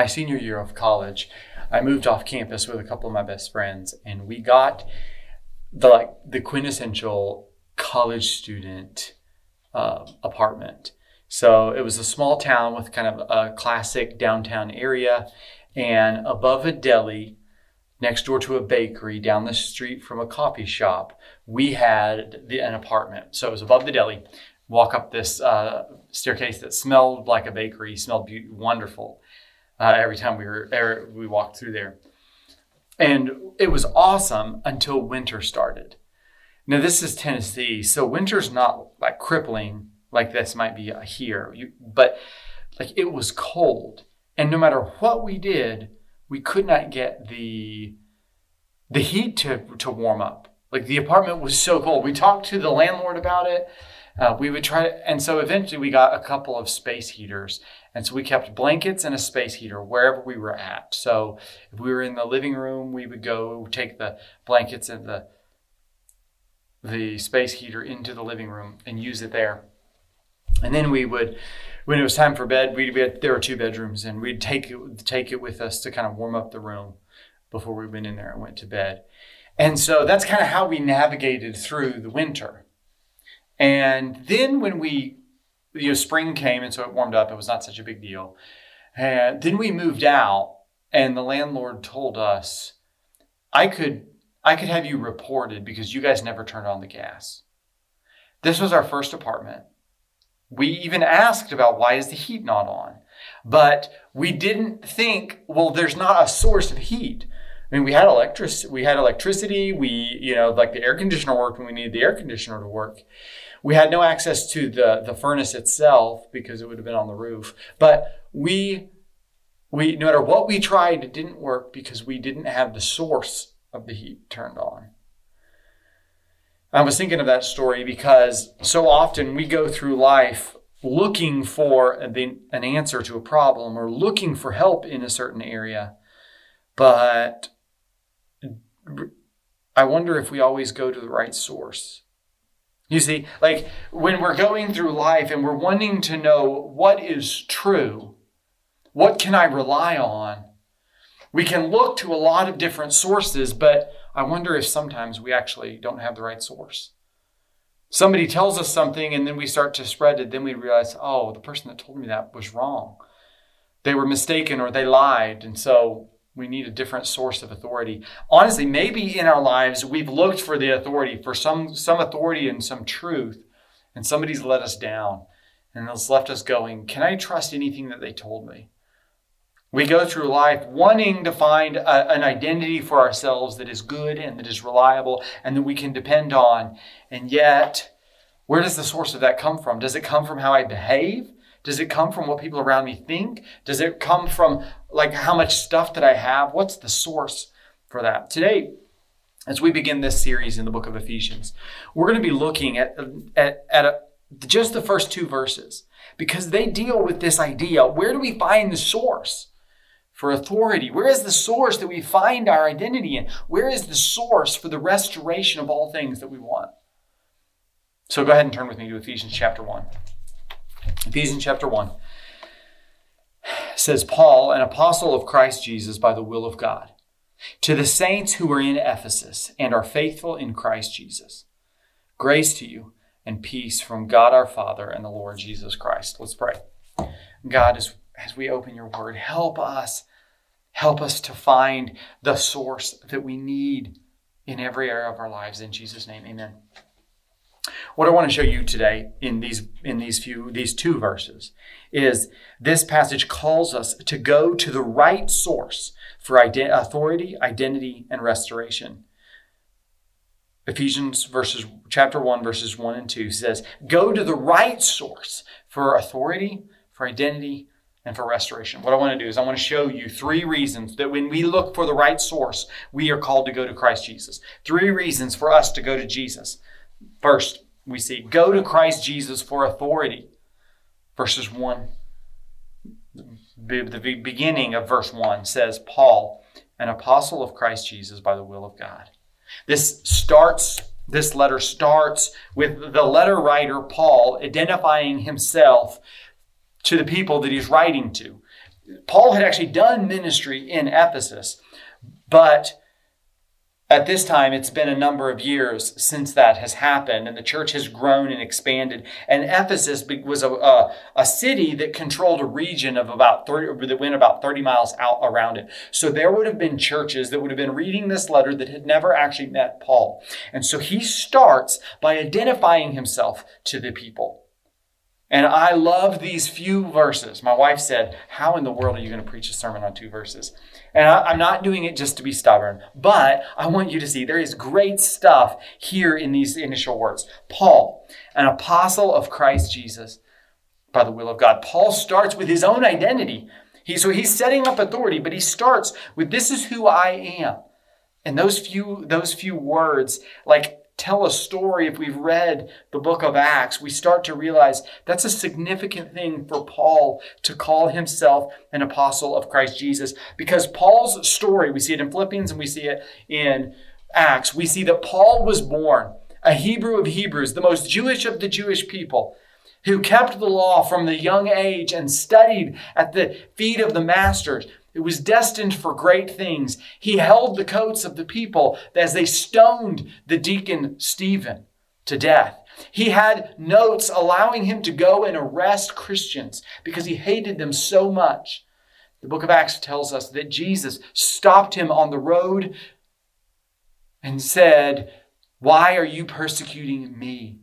my senior year of college, I moved off campus with a couple of my best friends, and we got the like the quintessential college student uh, apartment. So it was a small town with kind of a classic downtown area, and above a deli, next door to a bakery, down the street from a coffee shop, we had the, an apartment. So it was above the deli. Walk up this uh, staircase that smelled like a bakery, smelled be- wonderful uh, every time we were er, we walked through there, and it was awesome until winter started. Now this is Tennessee, so winter's not like crippling like this might be here, you, but like it was cold, and no matter what we did, we could not get the the heat to to warm up. Like the apartment was so cold. We talked to the landlord about it. Uh, we would try to, and so eventually we got a couple of space heaters. And so we kept blankets and a space heater wherever we were at. So if we were in the living room, we would go take the blankets and the the space heater into the living room and use it there. And then we would, when it was time for bed, we'd be at, there were two bedrooms, and we'd take it take it with us to kind of warm up the room before we went in there and went to bed. And so that's kind of how we navigated through the winter. And then when we, you know, spring came and so it warmed up, it was not such a big deal. And then we moved out, and the landlord told us, I could I could have you reported because you guys never turned on the gas. This was our first apartment. We even asked about why is the heat not on? But we didn't think, well, there's not a source of heat. I mean, we had electric, we had electricity. We, you know, like the air conditioner worked when we needed the air conditioner to work. We had no access to the the furnace itself because it would have been on the roof. But we, we, no matter what we tried, it didn't work because we didn't have the source of the heat turned on. I was thinking of that story because so often we go through life looking for an answer to a problem or looking for help in a certain area. But I wonder if we always go to the right source. You see, like when we're going through life and we're wanting to know what is true, what can I rely on? We can look to a lot of different sources, but I wonder if sometimes we actually don't have the right source. Somebody tells us something and then we start to spread it, then we realize, oh, the person that told me that was wrong. They were mistaken or they lied. And so we need a different source of authority. Honestly, maybe in our lives we've looked for the authority, for some, some authority and some truth, and somebody's let us down and has left us going, Can I trust anything that they told me? We go through life wanting to find a, an identity for ourselves that is good and that is reliable and that we can depend on. And yet, where does the source of that come from? Does it come from how I behave? Does it come from what people around me think? Does it come from like how much stuff that I have? What's the source for that? Today, as we begin this series in the book of Ephesians, we're going to be looking at, at, at a, just the first two verses because they deal with this idea. Where do we find the source? for authority? Where is the source that we find our identity in? Where is the source for the restoration of all things that we want? So go ahead and turn with me to Ephesians chapter 1. Ephesians chapter 1 says, Paul, an apostle of Christ Jesus by the will of God, to the saints who are in Ephesus and are faithful in Christ Jesus, grace to you and peace from God our Father and the Lord Jesus Christ. Let's pray. God, as, as we open your word, help us Help us to find the source that we need in every area of our lives. In Jesus' name, amen. What I want to show you today in these in these few these two verses is this passage calls us to go to the right source for authority, identity, and restoration. Ephesians verses chapter 1 verses 1 and 2 says, "Go to the right source for authority, for identity, and for restoration. What I want to do is I want to show you three reasons that when we look for the right source, we are called to go to Christ Jesus. Three reasons for us to go to Jesus. First, we see go to Christ Jesus for authority. Verses 1, the beginning of verse 1 says, Paul, an apostle of Christ Jesus by the will of God. This starts this letter starts with the letter writer Paul identifying himself to the people that he's writing to. Paul had actually done ministry in Ephesus, but at this time, it's been a number of years since that has happened, and the church has grown and expanded. And Ephesus was a, a, a, city that controlled a region of about 30, that went about 30 miles out around it. So there would have been churches that would have been reading this letter that had never actually met Paul. And so he starts by identifying himself to the people. And I love these few verses. My wife said, How in the world are you going to preach a sermon on two verses? And I, am not doing it just to be stubborn, but I want you to see there is great stuff here in these initial words. Paul, an apostle of Christ Jesus by the will of God. Paul starts with his own identity. He, so he's setting up authority, but he starts with this is who I am. And those few, those few words, like tell a story, if we've read the book of Acts, we start to realize that's a significant thing for Paul to call himself an apostle of Christ Jesus. Because Paul's story, we see it in Philippians and we see it in Acts, we see that Paul was born a Hebrew of Hebrews, the most Jewish of the Jewish people who kept the law from the young age and studied at the feet of the masters, it was destined for great things. He held the coats of the people as they stoned the deacon Stephen to death. He had notes allowing him to go and arrest Christians because he hated them so much. The book of Acts tells us that Jesus stopped him on the road and said, Why are you persecuting me?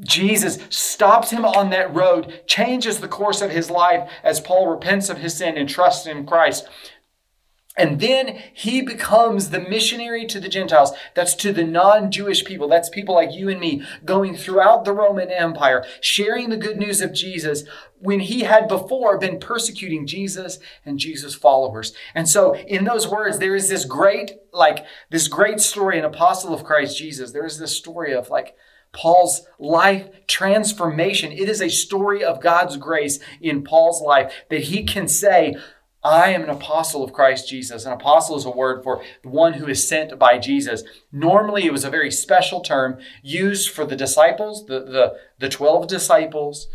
Jesus stops him on that road, changes the course of his life as Paul repents of his sin and trusts in Christ. And then he becomes the missionary to the Gentiles. That's to the non Jewish people. That's people like you and me going throughout the Roman Empire, sharing the good news of Jesus when he had before been persecuting Jesus and Jesus' followers. And so in those words, there is this great, like, this great story, an apostle of Christ Jesus. There is this story of like, Paul's life transformation. It is a story of God's grace in Paul's life that he can say, I am an apostle of Christ Jesus. An apostle is a word for one who is sent by Jesus. Normally, it was a very special term used for the disciples, the, the, the 12 disciples,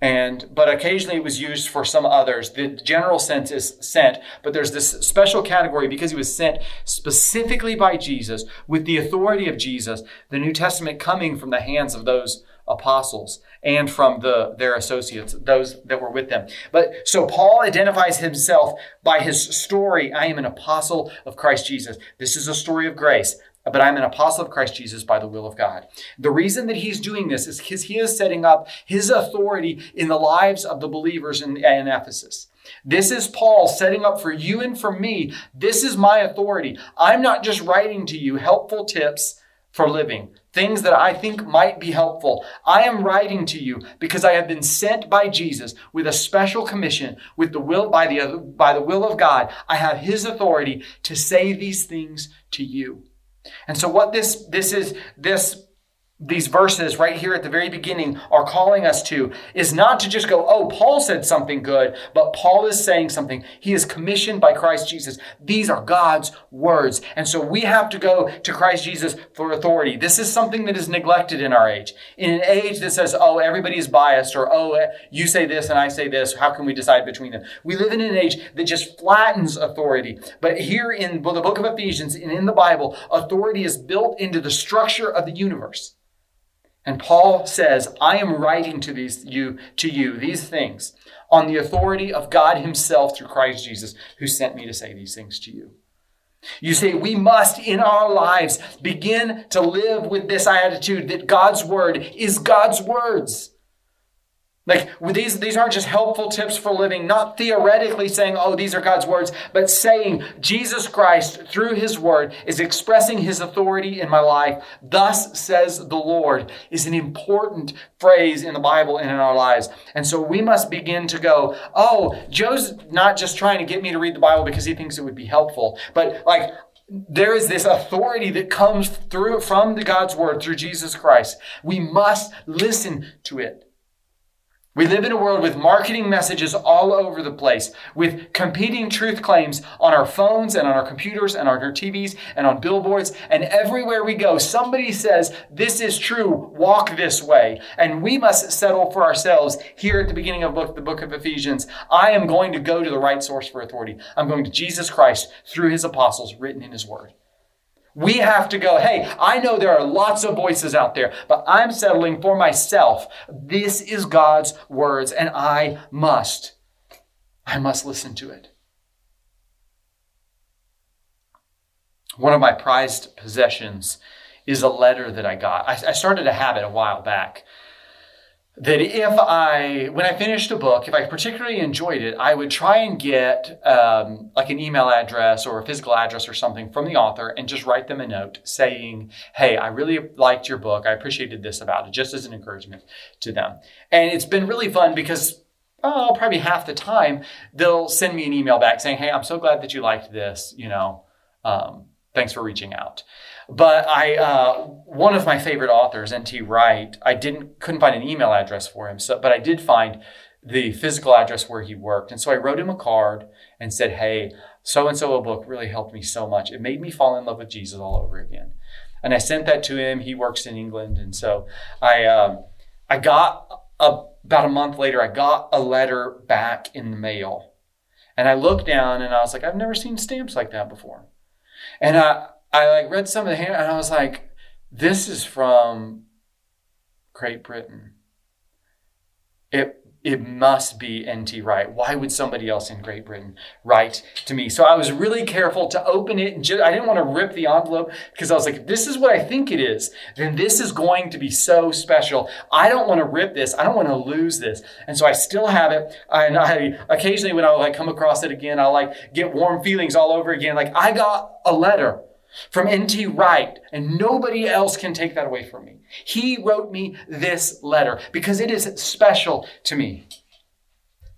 and but occasionally it was used for some others. The general sense is sent but there's this special category because he was sent specifically by jesus with the authority of jesus the new testament coming from the hands of those apostles and from the their associates those that were with them. But so paul identifies himself by his story. I am an apostle of christ jesus. This is a story of grace but I'm an apostle of Christ Jesus by the will of God. The reason that he's doing this is because he is setting up his authority in the lives of the believers in, in Ephesus. This is Paul setting up for you and for me. This is my authority. I'm not just writing to you helpful tips for living, things that I think might be helpful. I am writing to you because I have been sent by Jesus with a special commission, with the will by the by the will of God. I have his authority to say these things to you. And so what this this is this these verses right here at the very beginning are calling us to is not to just go, oh, Paul said something good, but Paul is saying something. He is commissioned by Christ Jesus. These are God's words. And so we have to go to Christ Jesus for authority. This is something that is neglected in our age. In an age that says, oh, everybody is biased, or oh, eh, you say this and I say this. How can we decide between them? We live in an age that just flattens authority. But here in the book of Ephesians and in the Bible, authority is built into the structure of the universe. And Paul says, I am writing to these you to you these things on the authority of God himself through Christ Jesus who sent me to say these things to you. You see, we must in our lives begin to live with this attitude that God's word is God's words. Like these, these aren't just helpful tips for living, not theoretically saying, oh, these are God's words, but saying Jesus Christ through his word is expressing his authority in my life. Thus says the Lord is an important phrase in the Bible and in our lives. And so we must begin to go, oh, Joe's not just trying to get me to read the Bible because he thinks it would be helpful, but like there is this authority that comes through from the God's word through Jesus Christ. We must listen to it. We live in a world with marketing messages all over the place, with competing truth claims on our phones and on our computers and on our TVs and on billboards. And everywhere we go, somebody says, This is true, walk this way. And we must settle for ourselves here at the beginning of the book of Ephesians. I am going to go to the right source for authority. I'm going to Jesus Christ through his apostles written in his word. We have to go, hey, I know there are lots of voices out there, but I'm settling for myself. This is God's words, and I must. I must listen to it. One of my prized possessions is a letter that I got. I, I started a habit a while back that if I, when I finished a book, if I particularly enjoyed it, I would try and get um, like an email address or a physical address or something from the author and just write them a note saying, Hey, I really liked your book. I appreciated this about it, just as an encouragement to them. And it's been really fun because oh, probably half the time they'll send me an email back saying, Hey, I'm so glad that you liked this. You know, um, thanks for reaching out. But I, uh, one of my favorite authors, N.T. Wright, I didn't couldn't find an email address for him. So, but I did find the physical address where he worked, and so I wrote him a card and said, "Hey, so and so a book really helped me so much. It made me fall in love with Jesus all over again." And I sent that to him. He works in England, and so I, um, I got a, about a month later, I got a letter back in the mail, and I looked down and I was like, "I've never seen stamps like that before," and I. I like read some of the hand and I was like, this is from Great Britain. It it must be NT Wright. Why would somebody else in Great Britain write to me? So I was really careful to open it. And I didn't want to rip the envelope because I was like, if this is what I think it is, then this is going to be so special. I don't want to rip this. I don't want to lose this. And so I still have it. And I occasionally, when I like come across it again, I like get warm feelings all over again. Like I got a letter from N.T. Wright, and nobody else can take that away from me. He wrote me this letter because it is special to me.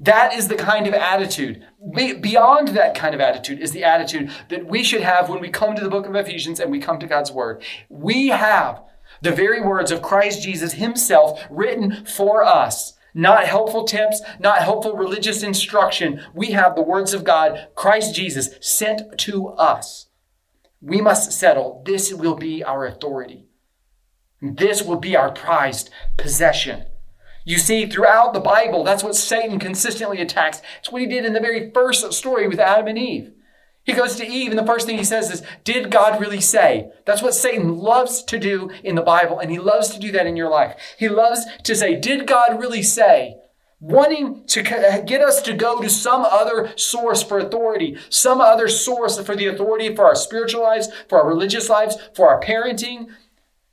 That is the kind of attitude. Beyond that kind of attitude is the attitude that we should have when we come to the book of Ephesians and we come to God's Word. We have the very words of Christ Jesus Himself written for us. Not helpful tips, not helpful religious instruction. We have the words of God, Christ Jesus, sent to us. We must settle this will be our authority. This will be our prized possession. You see, throughout the Bible, that's what Satan consistently attacks. It's what he did in the very first story with Adam and Eve. He goes to Eve, and the first thing he says is, Did God really say? That's what Satan loves to do in the Bible, and he loves to do that in your life. He loves to say, Did God really say? Wanting to uh, get us to go to some other source for authority, some other source for the authority for our spiritual lives, for our religious lives, for our parenting,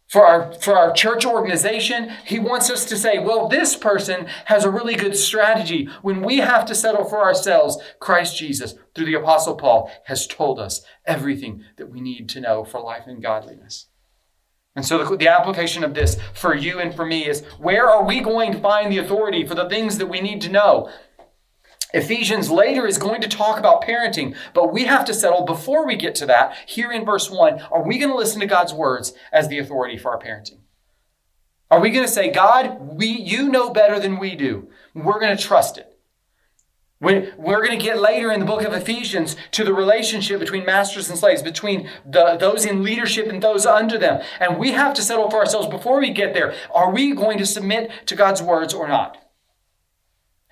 for our, for our church organization. He wants us to say, well, this person has a really good strategy. When we have to settle for ourselves, Christ Jesus, through the Apostle Paul, has told us everything that we need to know for life and godliness. And so the, the, application of this for you and for me is where are we going to find the authority for the things that we need to know? Ephesians later is going to talk about parenting, but we have to settle before we get to that here in verse 1 are we going to listen to God's words as the authority for our parenting? Are we going to say, God, we, you know better than we do? We're going to trust it. We're going to get later in the book of Ephesians to the relationship between masters and slaves, between the, those in leadership and those under them. And we have to settle for ourselves before we get there. Are we going to submit to God's words or not?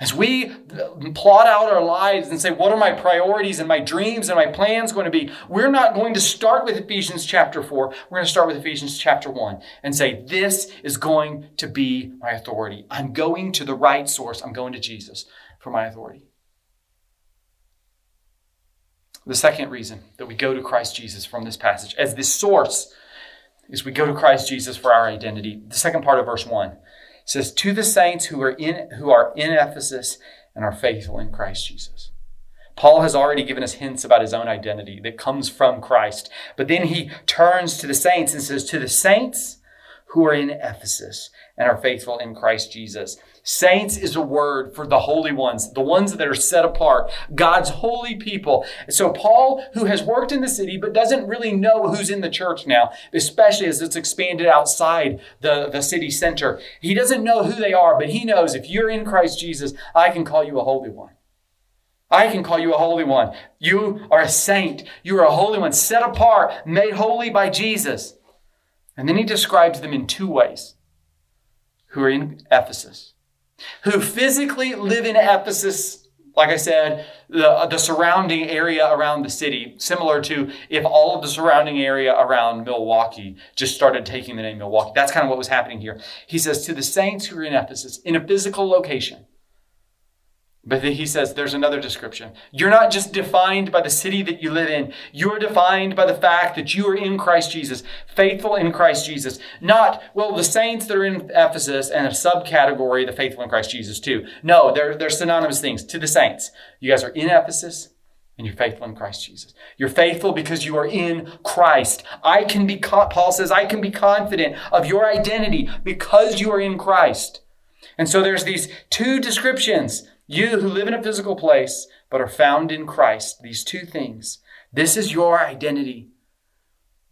As we uh, plot out our lives and say, what are my priorities and my dreams and my plans going to be? We're not going to start with Ephesians chapter 4. We're going to start with Ephesians chapter 1 and say, this is going to be my authority. I'm going to the right source. I'm going to Jesus for my authority. The second reason that we go to Christ Jesus from this passage as the source is we go to Christ Jesus for our identity. The second part of verse 1 says, To the saints who are in, who are in Ephesus and are faithful in Christ Jesus. Paul has already given us hints about his own identity that comes from Christ. But then he turns to the saints and says, To the saints who are in Ephesus and are faithful in Christ Jesus. Saints is a word for the holy ones, the ones that are set apart, God's holy people. So Paul, who has worked in the city but doesn't really know who's in the church now, especially as it's expanded outside the, the city center, he doesn't know who they are, but he knows if you're in Christ Jesus, I can call you a holy one. I can call you a holy one. You are a saint. You are a holy one, set apart, made holy by Jesus. And then he describes them in two ways who are in Ephesus, who physically live in Ephesus, like I said, the, uh, the surrounding area around the city, similar to if all of the surrounding area around Milwaukee just started taking the name Milwaukee. That's kind of what was happening here. He says, to the saints who are in Ephesus, in a physical location, but then he says there's another description. You're not just defined by the city that you live in. You're defined by the fact that you are in Christ Jesus, faithful in Christ Jesus. Not, well, the saints that are in Ephesus and a subcategory, the faithful in Christ Jesus too. No, they're, they're synonymous things to the saints. You guys are in Ephesus and you're faithful in Christ Jesus. You're faithful because you are in Christ. I can be, caught Paul says, I can be confident of your identity because you are in Christ. And so there's these two descriptions you who live in a physical place but are found in Christ, these two things. This is your identity,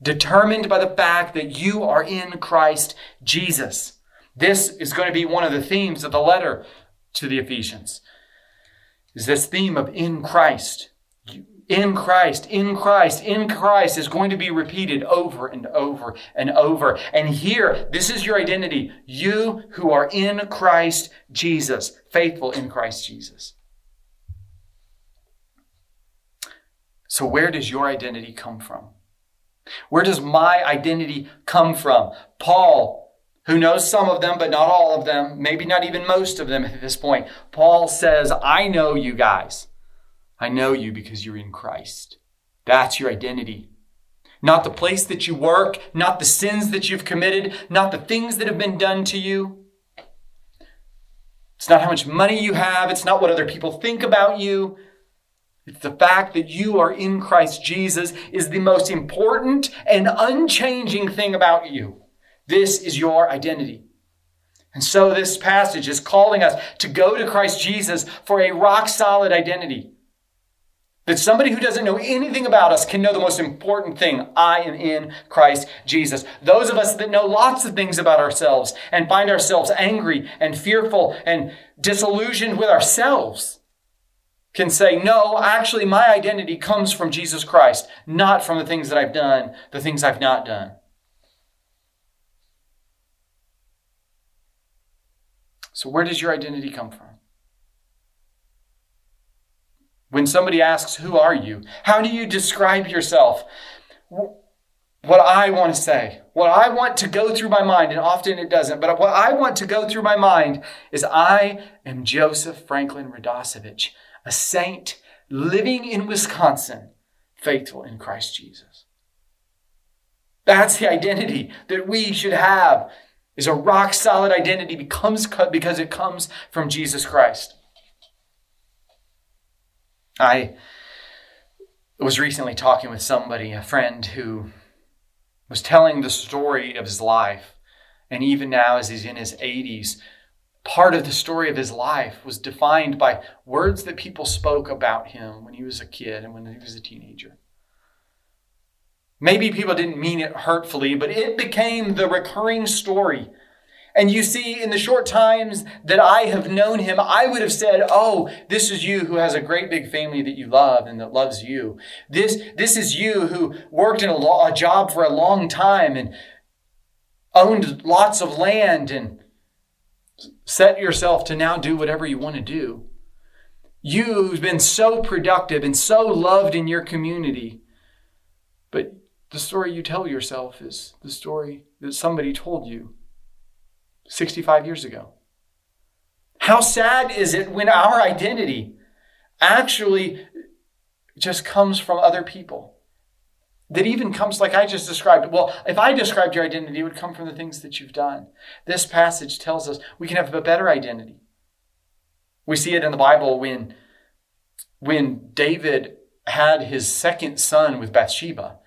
determined by the fact that you are in Christ Jesus. This is going to be one of the themes of the letter to the Ephesians. Is this theme of in Christ. In Christ, in Christ, in Christ is going to be repeated over and over and over. And here, this is your identity. You who are in Christ Jesus, faithful in Christ Jesus. So, where does your identity come from? Where does my identity come from? Paul, who knows some of them, but not all of them, maybe not even most of them at this point, Paul says, I know you guys. I know you because you're in Christ. That's your identity. Not the place that you work, not the sins that you've committed, not the things that have been done to you. It's not how much money you have, it's not what other people think about you. It's the fact that you are in Christ Jesus is the most important and unchanging thing about you. This is your identity. And so this passage is calling us to go to Christ Jesus for a rock solid identity. That somebody who doesn't know anything about us can know the most important thing I am in Christ Jesus. Those of us that know lots of things about ourselves and find ourselves angry and fearful and disillusioned with ourselves can say, No, actually, my identity comes from Jesus Christ, not from the things that I've done, the things I've not done. So, where does your identity come from? When somebody asks, Who are you? How do you describe yourself? What I want to say, what I want to go through my mind, and often it doesn't, but what I want to go through my mind is I am Joseph Franklin Radosevich, a saint living in Wisconsin, faithful in Christ Jesus. That's the identity that we should have is a rock solid identity because it comes from Jesus Christ. I was recently talking with somebody, a friend who was telling the story of his life. And even now, as he's in his 80s, part of the story of his life was defined by words that people spoke about him when he was a kid and when he was a teenager. Maybe people didn't mean it hurtfully, but it became the recurring story and you see, in the short times that I have known him, I would have said, Oh, this is you who has a great big family that you love and that loves you. This, this is you who worked in a, law, a job for a long time and owned lots of land and set yourself to now do whatever you want to do. You who've been so productive and so loved in your community. But the story you tell yourself is the story that somebody told you 65 years ago. How sad is it when our identity actually just comes from other people? That even comes like I just described. Well, if I described your identity, it would come from the things that you've done. This passage tells us we can have a better identity. We see it in the Bible when, when David had his second son with Bathsheba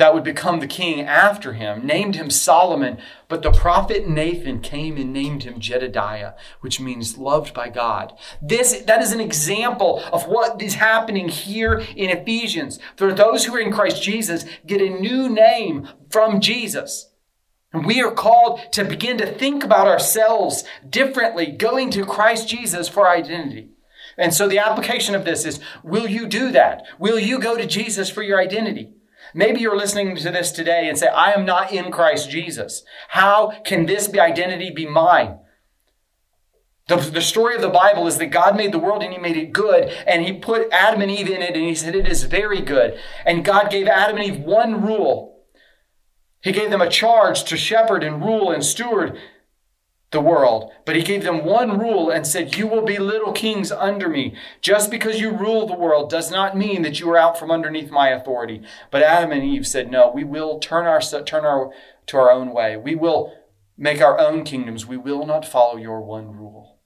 that would become the king after him, named him Solomon. But the prophet Nathan came and named him Jedediah, which means loved by God. This, that is an example of what is happening here in Ephesians. For those who are in Christ Jesus, get a new name from Jesus. And we are called to begin to think about ourselves differently, going to Christ Jesus for identity. And so the application of this is, will you do that? Will you go to Jesus for your identity? Maybe you're listening to this today and say, I am not in Christ Jesus. How can this identity be mine? The, the story of the Bible is that God made the world and He made it good, and He put Adam and Eve in it, and He said, It is very good. And God gave Adam and Eve one rule. He gave them a charge to shepherd and rule and steward the world. But he gave them one rule and said, You will be little kings under me. Just because you rule the world does not mean that you are out from underneath my authority. But Adam and Eve said, No, we will turn our turn our to our own way. We will make our own kingdoms. We will not follow your one rule.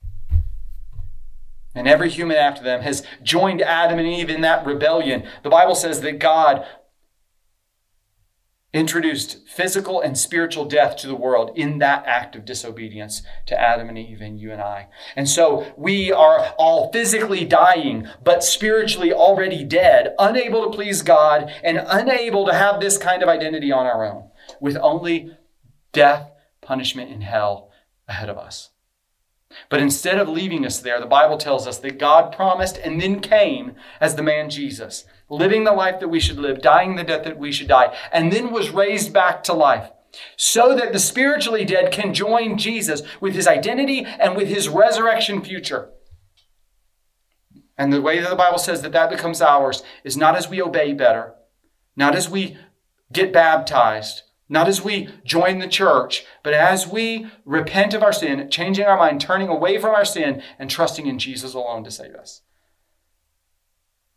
And every human after them has joined Adam and Eve in that rebellion. The Bible says that God introduced physical and spiritual death to the world in that act of disobedience to Adam and Eve and you and I. And so we are all physically dying, but spiritually already dead, unable to please God and unable to have this kind of identity on our own, with only death, punishment, and hell ahead of us. But instead of leaving us there, the Bible tells us that God promised and then came as the man Jesus living the life that we should live, dying the death that we should die, and then was raised back to life. So that the spiritually dead can join Jesus with his identity and with his resurrection future. And the way that the Bible says that that becomes ours is not as we obey better, not as we get baptized, not as we join the church, but as we repent of our sin, changing our mind, turning away from our sin, and trusting in Jesus alone to save us.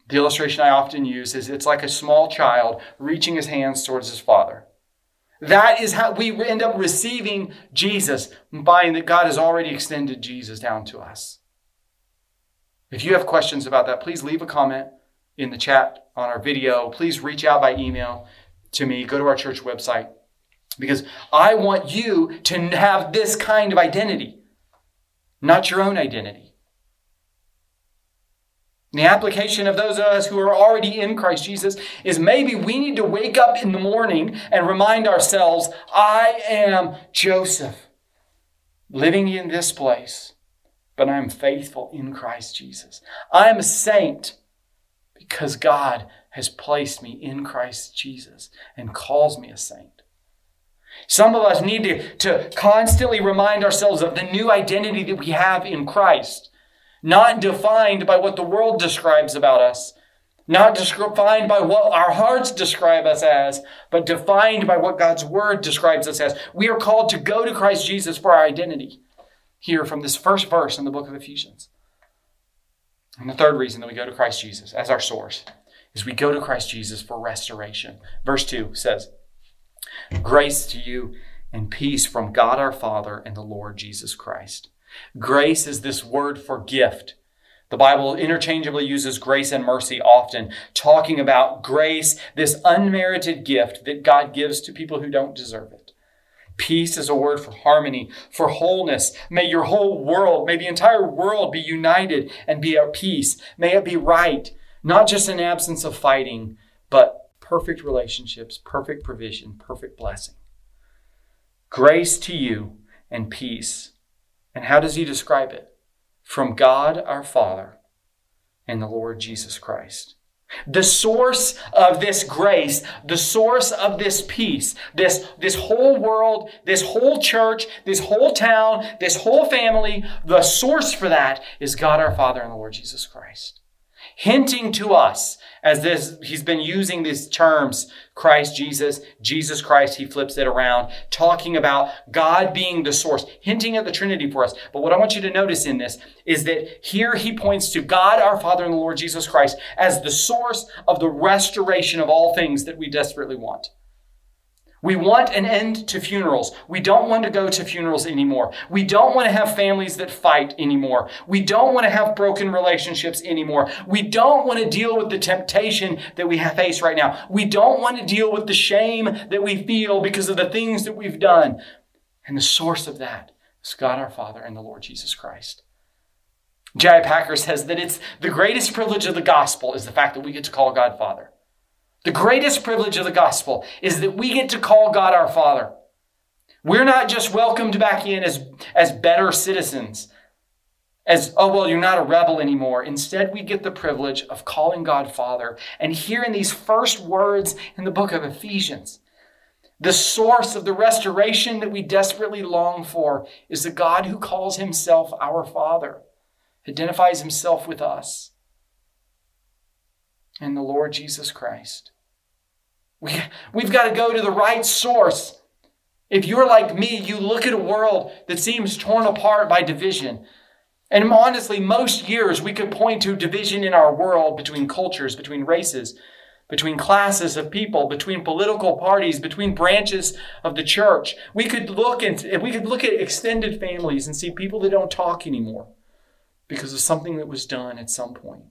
The illustration I often use is it's like a small child reaching his hands towards his father. That is how we end up receiving Jesus, finding that God has already extended Jesus down to us. If you have questions about that, please leave a comment in the chat on our video. Please reach out by email to me. Go to our church website because I want you to have this kind of identity, not your own identity. The application of those of us who are already in Christ Jesus is maybe we need to wake up in the morning and remind ourselves, I am Joseph, living in this place, but I'm faithful in Christ Jesus. I'm a saint because God has placed me in Christ Jesus and calls me a saint. Some of us need to, to constantly remind ourselves of the new identity that we have in Christ not defined by what the world describes about us, not defined by what our hearts describe us as, but defined by what God's word describes us as. We are called to go to Christ Jesus for our identity. Here from this first verse in the book of Ephesians. And the third reason that we go to Christ Jesus as our source is we go to Christ Jesus for restoration. Verse 2 says, Grace to you and peace from God our Father and the Lord Jesus Christ. Grace is this word for gift. The Bible interchangeably uses grace and mercy often, talking about grace, this unmerited gift that God gives to people who don't deserve it. Peace is a word for harmony, for wholeness. May your whole world, may the entire world be united and be at peace. May it be right, not just an absence of fighting, but perfect relationships, perfect provision, perfect blessing. Grace to you and peace and how does he describe it? From God our Father and the Lord Jesus Christ. The source of this grace, the source of this peace, this, this whole world, this whole church, this whole town, this whole family, the source for that is God our Father and the Lord Jesus Christ. Hinting to us as this, he's been using these terms, Christ Jesus, Jesus Christ, he flips it around, talking about God being the source, hinting at the Trinity for us. But what I want you to notice in this is that here he points to God, our Father, and the Lord Jesus Christ as the source of the restoration of all things that we desperately want. We want an end to funerals. We don't want to go to funerals anymore. We don't want to have families that fight anymore. We don't want to have broken relationships anymore. We don't want to deal with the temptation that we face right now. We don't want to deal with the shame that we feel because of the things that we've done. And the source of that is God our Father and the Lord Jesus Christ. J.I. Packer says that it's the greatest privilege of the gospel is the fact that we get to call God Father. The greatest privilege of the gospel is that we get to call God our Father. We're not just welcomed back in as, as better citizens, as, oh, well, you're not a rebel anymore. Instead, we get the privilege of calling God Father. And here in these first words in the book of Ephesians, the source of the restoration that we desperately long for is the God who calls himself our Father, identifies himself with us, and the Lord Jesus Christ. We, we've got to go to the right source. If you're like me, you look at a world that seems torn apart by division. And honestly, most years we could point to division in our world between cultures, between races, between classes of people, between political parties, between branches of the church. We could look and we could look at extended families and see people that don't talk anymore because of something that was done at some point.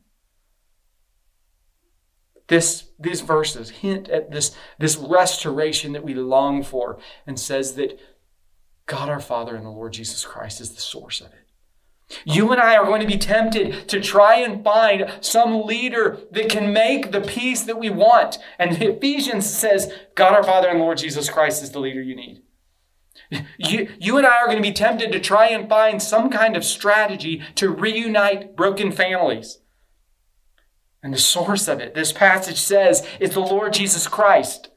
This, these verses hint at this, this restoration that we long for and says that God our Father and the Lord Jesus Christ is the source of it. You and I are going to be tempted to try and find some leader that can make the peace that we want. And Ephesians says, God our Father and Lord Jesus Christ is the leader you need. You, you and I are going to be tempted to try and find some kind of strategy to reunite broken families. And the source of it, this passage says, is the Lord Jesus Christ.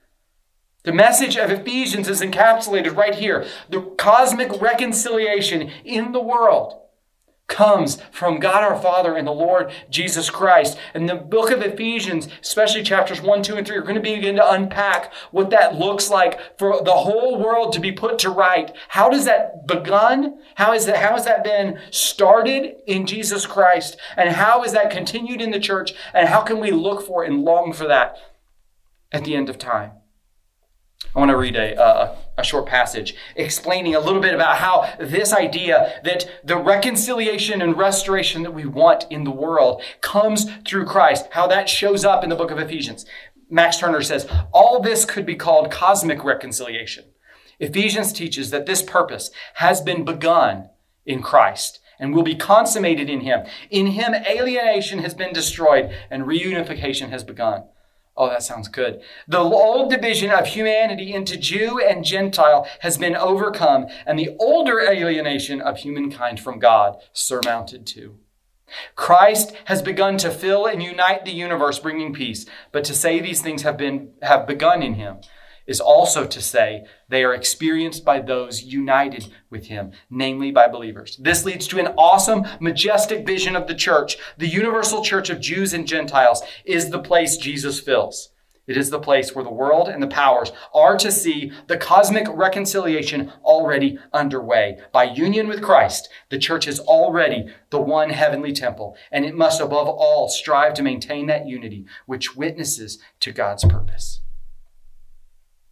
The message of Ephesians is encapsulated right here. The cosmic reconciliation in the world comes from God our Father and the Lord Jesus Christ. And the book of Ephesians, especially chapters 1, 2, and 3, are going to begin to unpack what that looks like for the whole world to be put to right. How does that begun? How is that, how has that been started in Jesus Christ? And how is that continued in the church? And how can we look for and long for that at the end of time? I want to read a, uh, a short passage explaining a little bit about how this idea that the reconciliation and restoration that we want in the world comes through Christ, how that shows up in the book of Ephesians. Max Turner says, all this could be called cosmic reconciliation. Ephesians teaches that this purpose has been begun in Christ and will be consummated in Him. In Him, alienation has been destroyed and reunification has begun. Oh, that sounds good. The old division of humanity into Jew and Gentile has been overcome, and the older alienation of humankind from God surmounted too. Christ has begun to fill and unite the universe, bringing peace. But to say these things have been have begun in him is also to say they are experienced by those united with him, namely by believers. This leads to an awesome, majestic vision of the church. The universal church of Jews and Gentiles is the place Jesus fills. It is the place where the world and the powers are to see the cosmic reconciliation already underway. By union with Christ, the church is already the one heavenly temple, and it must above all strive to maintain that unity, which witnesses to God's purpose.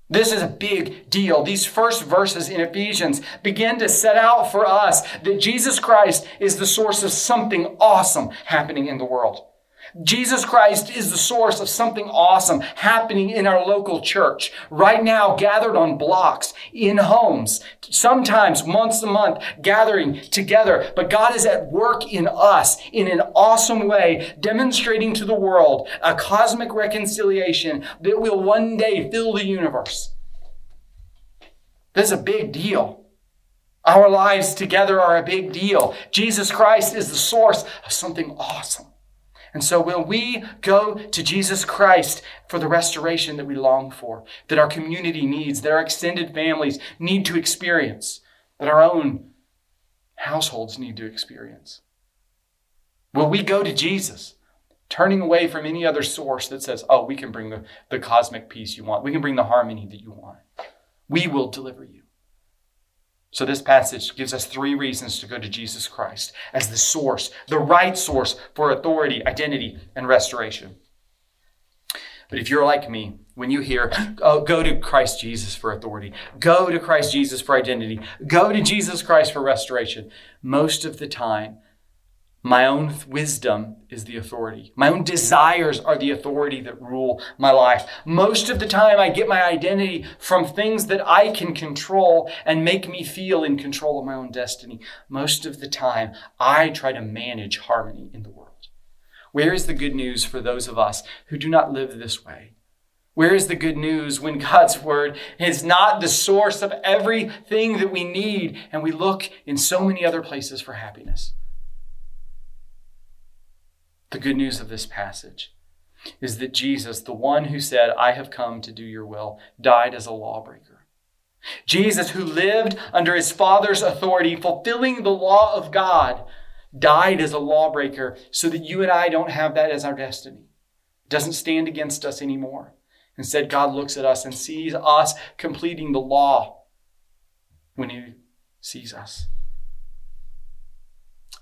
This is a big deal. These first verses in Ephesians begin to set out for us that Jesus Christ is the source of something awesome happening in the world. Jesus Christ is the source of something awesome happening in our local church. Right now, gathered on blocks, in homes, sometimes once a month, gathering together. But God is at work in us in an awesome way, demonstrating to the world a cosmic reconciliation that will one day fill the universe. This is a big deal. Our lives together are a big deal. Jesus Christ is the source of something awesome. And so will we go to Jesus Christ for the restoration that we long for, that our community needs, that our extended families need to experience, that our own households need to experience, will we go to Jesus, turning away from any other source that says, oh, we can bring the, the cosmic peace you want, we can bring the harmony that you want. We will deliver you. So, this passage gives us three reasons to go to Jesus Christ as the source, the right source for authority, identity, and restoration. But if you're like me, when you hear, oh, go to Christ Jesus for authority, go to Christ Jesus for identity, go to Jesus Christ for restoration, most of the time, my own wisdom is the authority. My own desires are the authority that rule my life. Most of the time, I get my identity from things that I can control and make me feel in control of my own destiny. Most of the time, I try to manage harmony in the world. Where is the good news for those of us who do not live this way? Where is the good news when God's word is not the source of everything that we need and we look in so many other places for happiness? The good news of this passage is that Jesus, the one who said, I have come to do your will, died as a lawbreaker. Jesus, who lived under his Father's authority, fulfilling the law of God, died as a lawbreaker so that you and I don't have that as our destiny. It doesn't stand against us anymore. Instead, God looks at us and sees us completing the law when he sees us.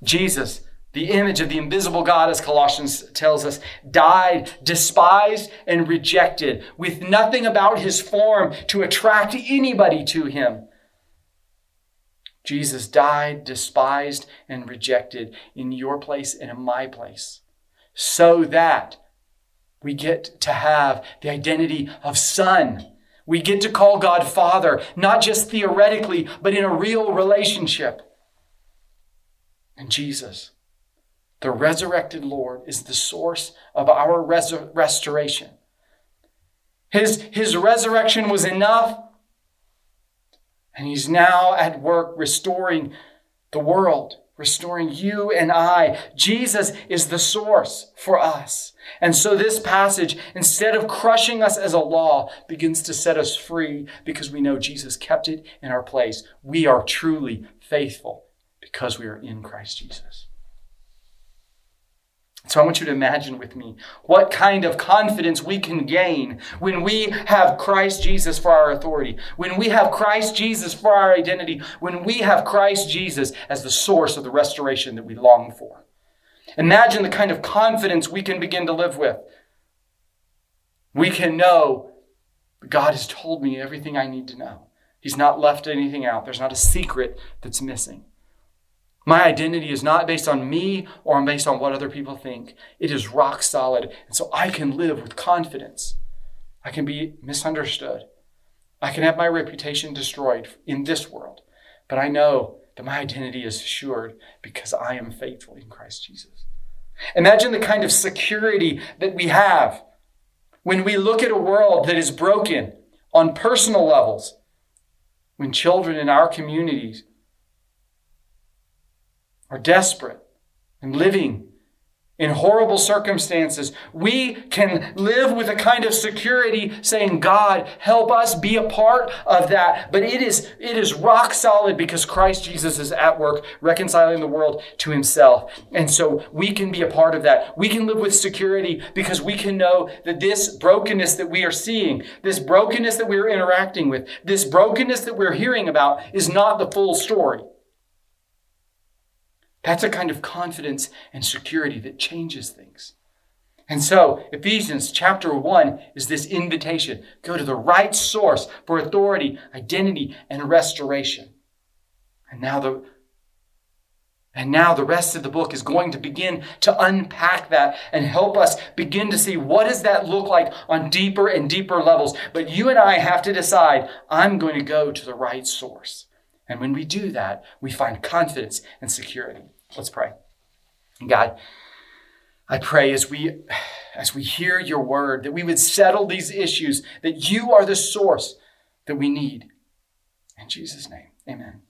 Jesus the image of the invisible God, as Colossians tells us, died, despised, and rejected, with nothing about his form to attract anybody to him. Jesus died, despised, and rejected in your place and in my place, so that we get to have the identity of son. We get to call God Father, not just theoretically, but in a real relationship. And Jesus the resurrected Lord is the source of our res- restoration. His, his resurrection was enough, and he's now at work restoring the world, restoring you and I. Jesus is the source for us. And so this passage, instead of crushing us as a law, begins to set us free because we know Jesus kept it in our place. We are truly faithful because we are in Christ Jesus. So I want you to imagine with me what kind of confidence we can gain when we have Christ Jesus for our authority, when we have Christ Jesus for our identity, when we have Christ Jesus as the source of the restoration that we long for. Imagine the kind of confidence we can begin to live with. We can know God has told me everything I need to know. He's not left anything out. There's not a secret that's missing. My identity is not based on me or based on what other people think. It is rock solid. And so I can live with confidence. I can be misunderstood. I can have my reputation destroyed in this world. But I know that my identity is assured because I am faithful in Christ Jesus. Imagine the kind of security that we have when we look at a world that is broken on personal levels, when children in our communities are desperate and living in horrible circumstances, we can live with a kind of security saying, God, help us be a part of that. But it is, it is rock solid because Christ Jesus is at work reconciling the world to himself. And so we can be a part of that. We can live with security because we can know that this brokenness that we are seeing, this brokenness that we're interacting with, this brokenness that we're hearing about is not the full story. That's a kind of confidence and security that changes things. And so, Ephesians chapter 1 is this invitation go to the right source for authority, identity, and restoration. And now the and now the rest of the book is going to begin to unpack that and help us begin to see what does that look like on deeper and deeper levels. But you and I have to decide, I'm going to go to the right source. And when we do that, we find confidence and security. Let's pray. God, I pray as we as we hear your word that we would settle these issues that you are the source that we need. In Jesus name. Amen.